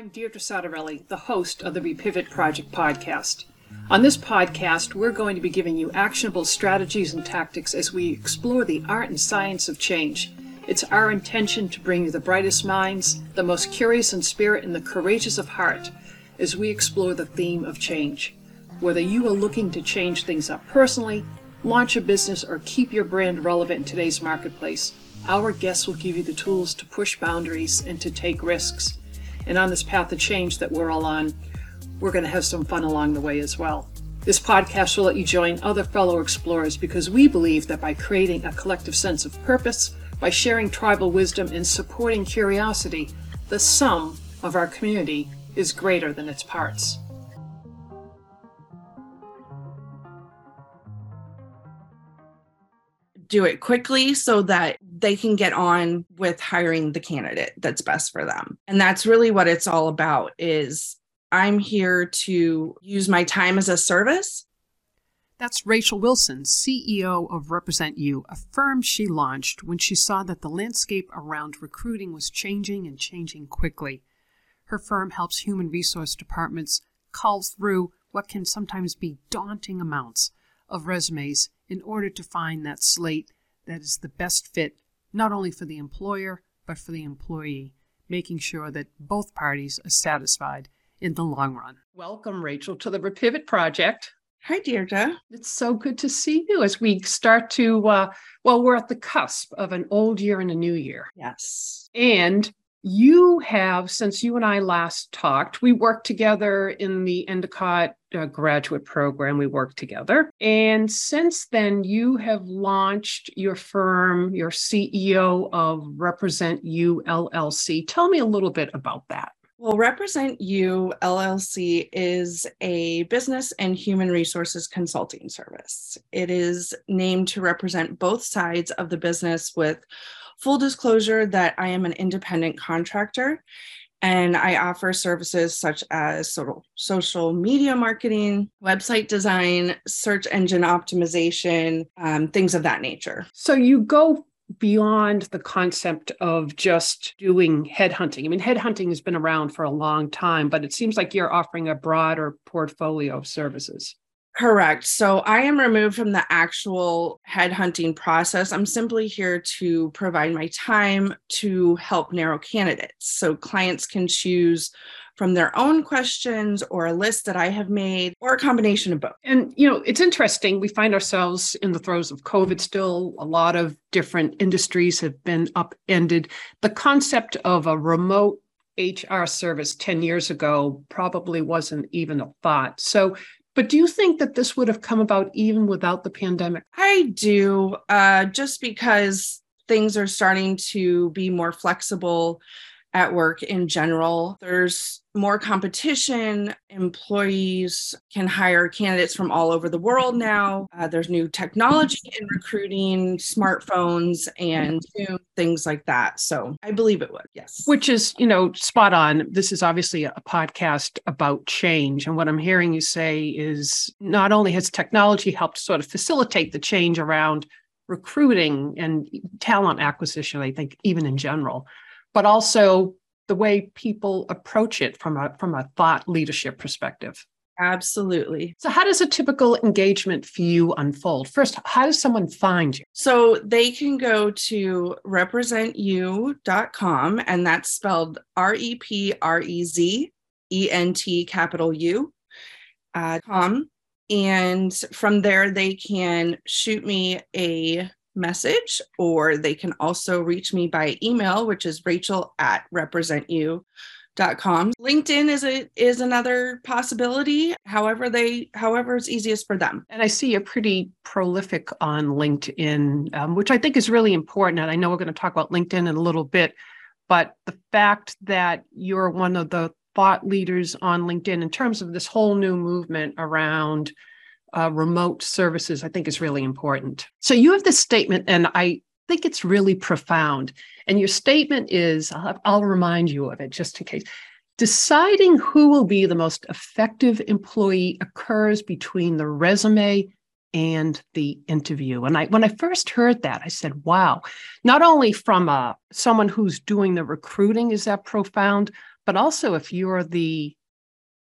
I'm Deirdre Sotarelli, the host of the Repivot Project podcast. On this podcast, we're going to be giving you actionable strategies and tactics as we explore the art and science of change. It's our intention to bring you the brightest minds, the most curious in spirit, and the courageous of heart as we explore the theme of change. Whether you are looking to change things up personally, launch a business, or keep your brand relevant in today's marketplace, our guests will give you the tools to push boundaries and to take risks. And on this path of change that we're all on, we're going to have some fun along the way as well. This podcast will let you join other fellow explorers because we believe that by creating a collective sense of purpose, by sharing tribal wisdom, and supporting curiosity, the sum of our community is greater than its parts. Do it quickly so that they can get on with hiring the candidate that's best for them. And that's really what it's all about is I'm here to use my time as a service. That's Rachel Wilson, CEO of ReprezentU, a firm she launched when she saw that the landscape around recruiting was changing and changing quickly. Her firm helps human resource departments cull through what can sometimes be daunting amounts of resumes in order to find that slate that is the best fit not only for the employer but for the employee, making sure that both parties are satisfied in the long run. Welcome, Rachel, to the Repivot Project. Hi, Deirdre. It's so good to see you as we start to, uh, well, we're at the cusp of an old year and a new year. Yes. And you have, since you and I last talked, we worked together in the Endicott uh, graduate program. We worked together. And since then, you have launched your firm, your CEO of ReprezentU LLC. Tell me a little bit about that. Well, ReprezentU LLC is a business and human resources consulting service. It is named to represent both sides of the business with full disclosure that I am an independent contractor and I offer services such as social media marketing, website design, search engine optimization, um, things of that nature. So you go beyond the concept of just doing headhunting. I mean, headhunting has been around for a long time, but it seems like you're offering a broader portfolio of services. Correct. So I am removed from the actual headhunting process. I'm simply here to provide my time to help narrow candidates. So clients can choose from their own questions or a list that I have made or a combination of both. And, you know, it's interesting. We find ourselves in the throes of COVID still. A lot of different industries have been upended. The concept of a remote HR service 10 years ago probably wasn't even a thought. So, but do you think that this would have come about even without the pandemic? I do, uh, just because things are starting to be more flexible at work in general. There's more competition. Employees can hire candidates from all over the world now. Uh, there's new technology in recruiting, smartphones, and Zoom, things like that. So I believe it would, yes. Which is, you know, spot on. This is obviously a podcast about change. And what I'm hearing you say is not only has technology helped sort of facilitate the change around recruiting and talent acquisition, I think, even in general but also the way people approach it from a from a thought leadership perspective. Absolutely. So, how does a typical engagement for you unfold? First, how does someone find you? So, they can go to reprezentu.com, and that's spelled R E P R E Z E N T capital U. Uh, com. And from there, they can shoot me a message, or they can also reach me by email, which is rachel at reprezentu.com. LinkedIn is a is another possibility. However, they however is easiest for them. And I see you're pretty prolific on LinkedIn, um, which I think is really important. And I know we're going to talk about LinkedIn in a little bit, but the fact that you're one of the thought leaders on LinkedIn in terms of this whole new movement around uh, remote services, I think is really important. So you have this statement, and I think it's really profound. And your statement is I'll, I'll remind you of it just in case. Deciding who will be the most effective employee occurs between the resume and the interview. And I when I first heard that, I said, wow, not only from a, uh, someone who's doing the recruiting is that profound, but also if you're the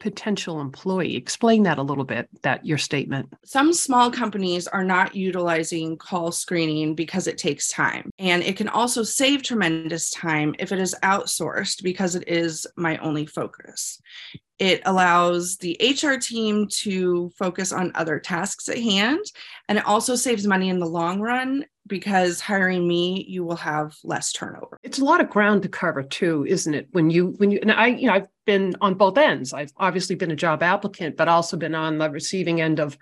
potential employee. Explain that a little bit, that your statement. Some small companies are not utilizing call screening because it takes time. And it can also save tremendous time if it is outsourced because it is my only focus. It allows the HR team to focus on other tasks at hand. And it also saves money in the long run because hiring me, you will have less turnover. It's a lot of ground to cover too, isn't it? When you, when you, and I, you know, I've been on both ends. I've obviously been a job applicant, but also been on the receiving end of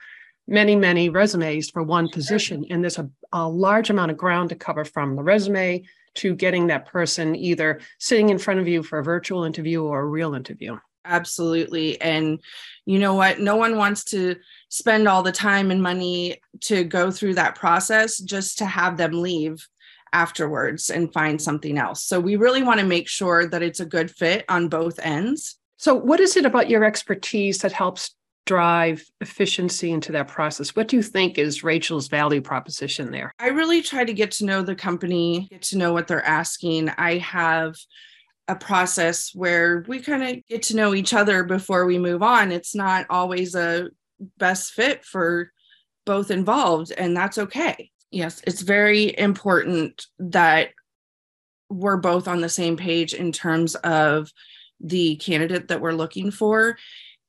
many, many resumes for one position. And there's a, a large amount of ground to cover from the resume to getting that person either sitting in front of you for a virtual interview or a real interview. Absolutely. And you know what? No one wants to spend all the time and money to go through that process just to have them leave afterwards and find something else. So we really want to make sure that it's a good fit on both ends. So what is it about your expertise that helps drive efficiency into that process? What do you think is rachel's value proposition there? I really try to get to know the company get to know what they're asking. I have a process where we kind of get to know each other before we move on. It's not always a best fit for both involved, and that's okay. Yes, it's very important that we're both on the same page in terms of the candidate that we're looking for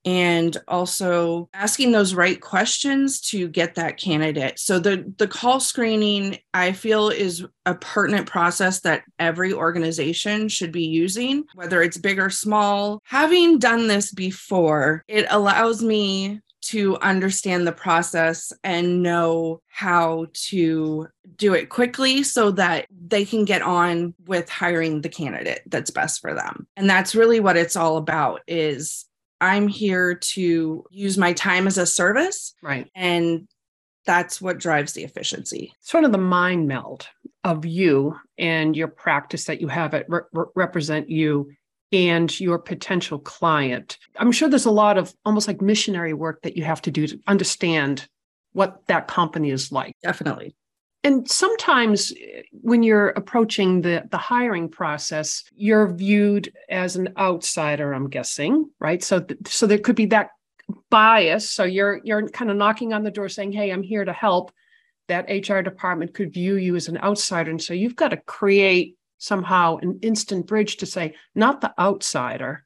and also asking those right questions to get that candidate. So the the call screening I feel is a pertinent process that every organization should be using, whether it's big or small. Having done this before, it allows me to understand the process and know how to do it quickly so that they can get on with hiring the candidate that's best for them. And that's really what it's all about is I'm here to use my time as a service. Right. And that's what drives the efficiency. Sort of the mind meld of you and your practice that you have it re- ReprezentU and your potential client. I'm sure there's a lot of almost like missionary work that you have to do to understand what that company is like. Definitely. And sometimes eh, when you're approaching the the hiring process you're viewed as an outsider i'm guessing right? So th- so there could be that bias. So you're you're kind of knocking on the door saying hey i'm here to help. That hr department could view you as an outsider. And so you've got to create somehow an instant bridge to say not the outsider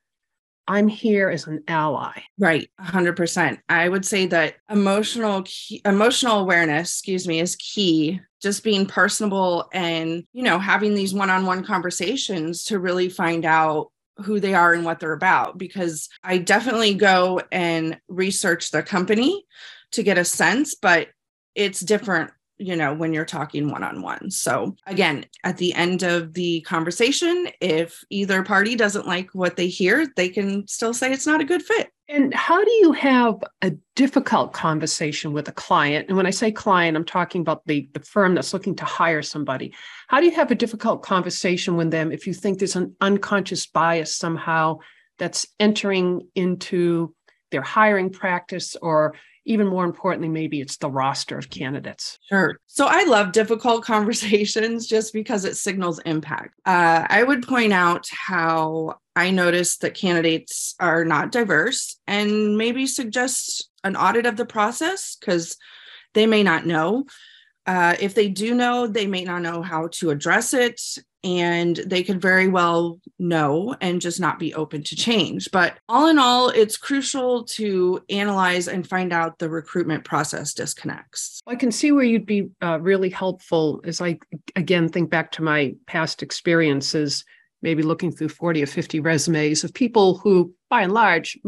I'm here as an ally. Right, 100%. I would say that emotional emotional awareness, excuse me, is key. Just being personable and, you know, having these one-on-one conversations to really find out who they are and what they're about because I definitely go and research the company to get a sense, but it's different you know, when you're talking one on one. So, again, at the end of the conversation, if either party doesn't like what they hear, they can still say it's not a good fit. And how do you have a difficult conversation with a client? And when I say client, I'm talking about the, the firm that's looking to hire somebody. How do you have a difficult conversation with them if you think there's an unconscious bias somehow that's entering into their hiring practice or even more importantly, maybe it's the roster of candidates. Sure. So I love difficult conversations just because it signals impact. Uh, I would point out how I noticed that candidates are not diverse and maybe suggest an audit of the process because they may not know. Uh, if they do know, they may not know how to address it and they could very well know and just not be open to change. But all in all, it's crucial to analyze and find out the recruitment process disconnects. I can see where you'd be uh, really helpful as I, again, think back to my past experiences, maybe looking through 40 or 50 resumes of people who, by and large,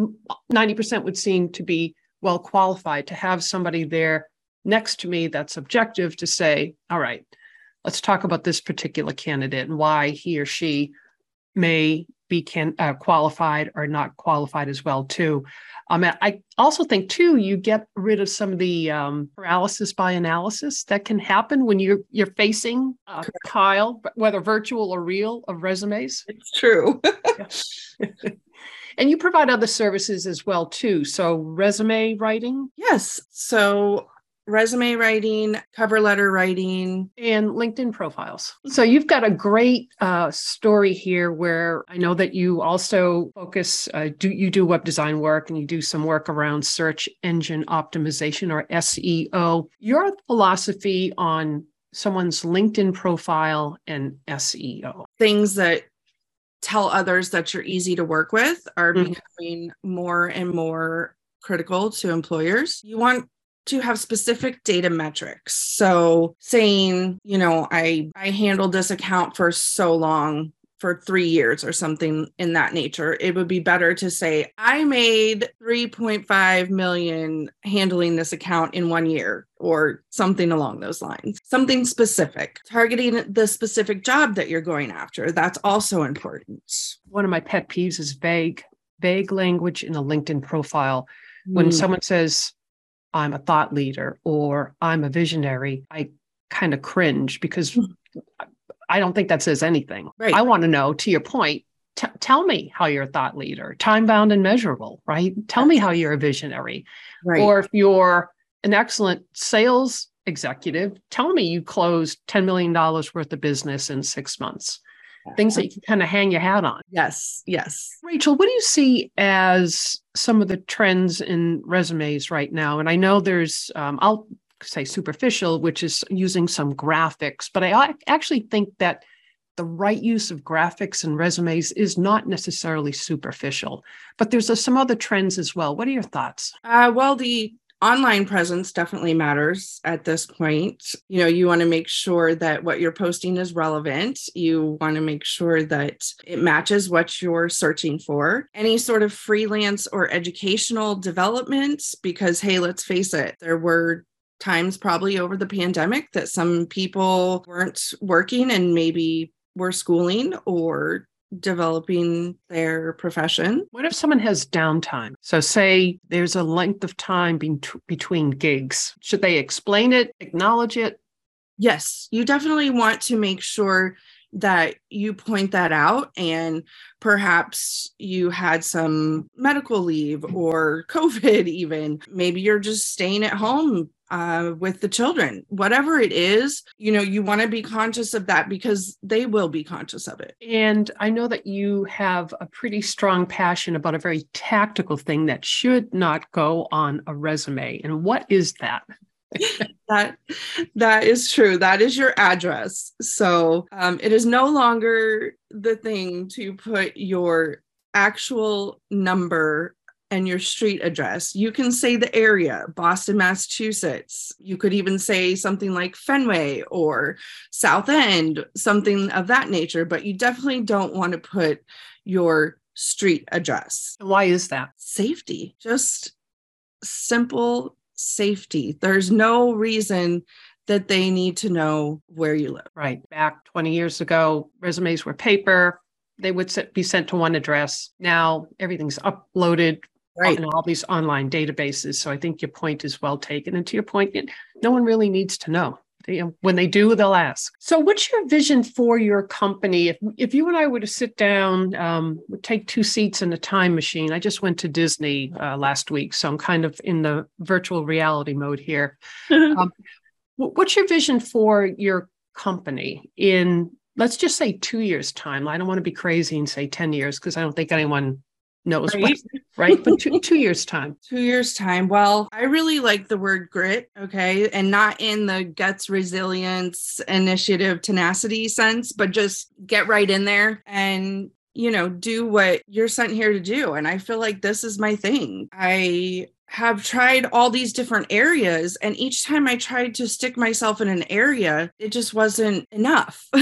90% would seem to be well qualified to have somebody there next to me that's objective to say, all right, let's talk about this particular candidate and why he or she may be can uh, qualified or not qualified as well too. Um, I also think too you get rid of some of the um, paralysis by analysis that can happen when you're you're facing a pile, whether virtual or real, of resumes. It's true. and you provide other services as well too. So resume writing. Yes. So resume writing, cover letter writing, and LinkedIn profiles. So you've got a great uh, story here where I know that you also focus, uh, do you do web design work and you do some work around search engine optimization or SEO. Your philosophy on someone's LinkedIn profile and SEO. Things that tell others that you're easy to work with are mm-hmm. becoming more and more critical to employers. You want to have specific data metrics. So saying, you know, I I handled this account for so long for 3 years or something in that nature. It would be better to say I made 3.5 million handling this account in 1 year or something along those lines. Something specific. Targeting the specific job that you're going after. That's also important. One of my pet peeves is vague vague language in a LinkedIn profile. When mm. someone says I'm a thought leader or I'm a visionary, I kind of cringe because hmm. I don't think that says anything. Right. I want to know, to your point, t- tell me how you're a thought leader, time bound and measurable, right? Tell me how you're a visionary. Right. Or if you're an excellent sales executive, tell me you closed $10 million worth of business in six months things that you can kind of hang your hat on. Yes, yes. Rachel, what do you see as some of the trends in resumes right now? And I know there's, um, I'll say superficial, which is using some graphics, but I actually think that the right use of graphics and resumes is not necessarily superficial, but there's a, some other trends as well. What are your thoughts? Uh, well, the online presence definitely matters at this point. You know, you want to make sure that what you're posting is relevant. You want to make sure that it matches what you're searching for. Any sort of freelance or educational development, because hey, let's face it, there were times probably over the pandemic that some people weren't working and maybe were schooling or developing their profession. What if someone has downtime? So, say there's a length of time be- between gigs. Should they explain it, acknowledge it? Yes, you definitely want to make sure that you point that out and perhaps you had some medical leave or covid even maybe you're just staying at home uh, with the children, whatever it is, you know, you want to be conscious of that because they will be conscious of it. And I know that you have a pretty strong passion about a very tactical thing that should not go on a resume. And what is that? that that is true that is your address so um, it is no longer the thing to put your actual number and your street address. You can say the area, Boston, Massachusetts. You could even say something like Fenway or South End, something of that nature, but you definitely don't want to put your street address. Why is that? Safety, just simple safety. There's no reason that they need to know where you live. Right. Back 20 years ago, resumes were paper. They would be sent to one address. Now everything's uploaded right. in all these online databases. So I think your point is well taken. And to your point, no one really needs to know. They, when they do, they'll ask. So, what's your vision for your company? If if you and I were to sit down, um, take two seats in a time machine. I just went to Disney uh, last week, so I'm kind of in the virtual reality mode here. um, what's your vision for your company in let's just say two years time i don't want to be crazy and say 10 years because i don't think anyone knows right, what, right? but two, two years time. Two years time. Well i really like the word grit okay? And not in the guts resilience initiative tenacity sense but just get right in there and you know do what you're sent here to do. And i feel like this is my thing. I have tried all these different areas and each time i tried to stick myself in an area it just wasn't enough.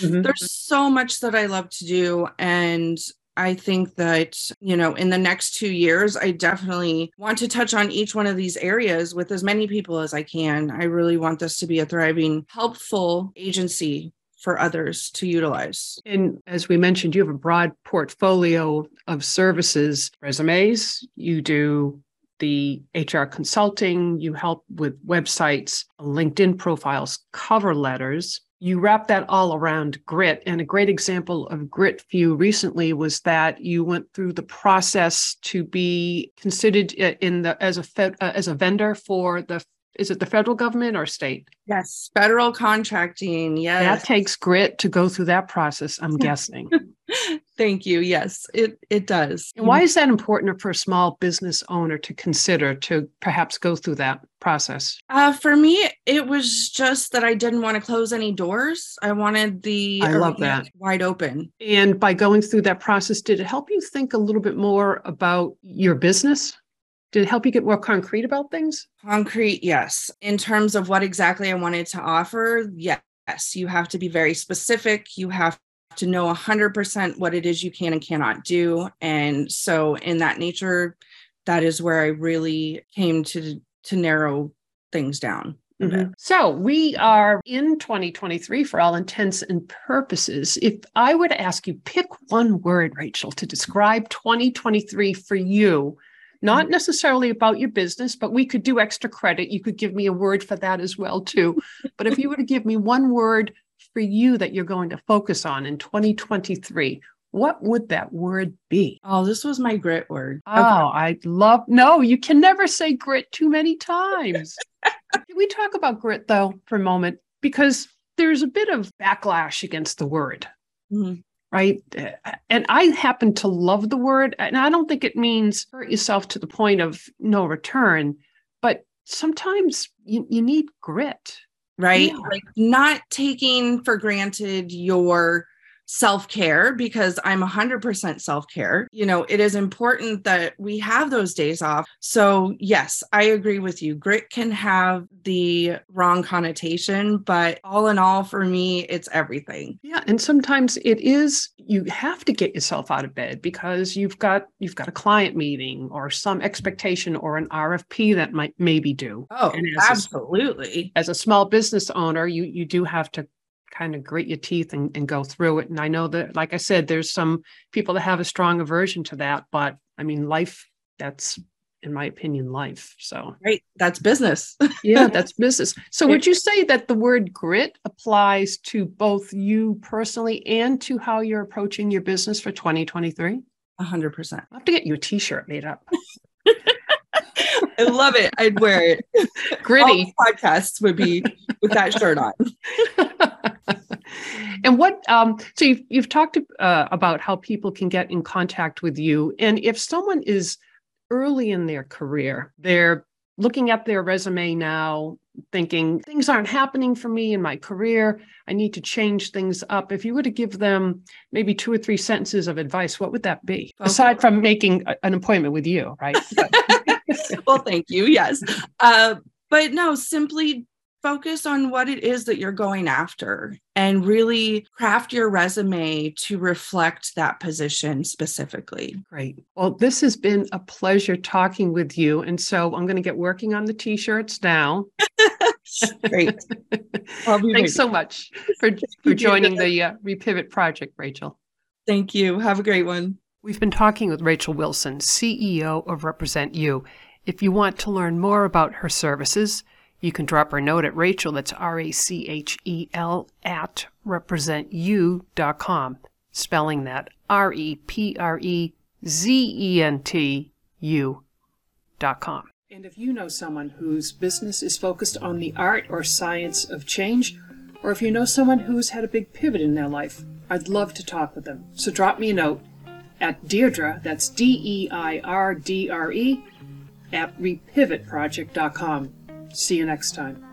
Mm-hmm. there's so much that i love to do and I think that, you know, in the next two years, I definitely want to touch on each one of these areas with as many people as I can. I really want this to be a thriving, helpful agency for others to utilize. And as we mentioned, you have a broad portfolio of services, resumes, you do the HR consulting, you help with websites, LinkedIn profiles, cover letters you wrap that all around grit. And a great example of grit for you recently was that you went through the process to be considered uh, in the as a uh, as a vendor for the is it the federal government or state? Yes, federal contracting. Yes. That takes grit to go through that process, I'm guessing. Thank you. Yes, it it does. And why is that important for a small business owner to consider to perhaps go through that process? Uh, for me, it was just that I didn't want to close any doors. I wanted the I love that. wide open. And by going through that process, did it help you think a little bit more about your business? Did it help you get more concrete about things? Concrete, yes. In terms of what exactly I wanted to offer, yes. You have to be very specific. You have to know 100% what it is you can and cannot do. And so, in that nature, that is where I really came to to narrow things down. Mm-hmm. bit. So we are in 2023 for all intents and purposes. If I were to ask you, pick one word, Rachel, to describe 2023 for you, not mm-hmm. necessarily about your business, but we could do extra credit. You could give me a word for that as well, too. but if you were to give me one word for you that you're going to focus on in 2023, what would that word be? Oh, this was my grit word. Oh, I love. No, you can never say grit too many times. can we talk about grit though for a moment? Because there's a bit of backlash against the word, Mhm. right? And I happen to love the word, and I don't think it means hurt yourself to the point of no return, but sometimes you, you need grit. Right? Yeah. Like not taking for granted your self care because I'm 100% self care. You know, it is important that we have those days off. So, yes, I agree with you. Grit can have the wrong connotation, but all in all, for me, it's everything. Yeah, and sometimes it is you have to get yourself out of bed because you've got you've got a client meeting or some expectation or an RFP that might maybe due. Oh, as a- absolutely. As a small business owner, you you do have to kind of grit your teeth and, and go through it. And I know that, like I said, there's some people that have a strong aversion to that, but I mean, life that's in my opinion, life. So Right. That's business. yeah, that's business. So would you say that the word grit applies to both you personally and to how you're approaching your business for 2023? 100%. I'll have to get you a t-shirt made up. I love it. I'd wear it. All Gritty. podcasts would be with that shirt on. and what um so you've, you've talked uh, about how people can get in contact with you and if someone is early in their career they're looking at their resume now thinking things aren't happening for me in my career i need to change things up if you were to give them maybe two or three sentences of advice what would that be Okay. aside from making a- an appointment with you right But- well, thank you. Yes. Uh, but no, simply focus on what it is that you're going after and really craft your resume to reflect that position specifically. Great. Well, this has been a pleasure talking with you. And so I'm going to get working on the t shirts now. Great. Thanks waiting. so much for, for joining the uh, Repivot Project, Rachel. Thank you. Have a great one. We've been talking with Rachel Wilson, CEO of ReprezentU. If you want to learn more about her services, you can drop her a note at Rachel, that's R A C H E L, at reprezentu.com, spelling that R E P R E Z E N T U dot com. And if you know someone whose business is focused on the art or science of change, or if you know someone who's had a big pivot in their life, I'd love to talk with them. So drop me a note at Deirdre, that's D E I R D R E, at repivotproject.com. See you next time.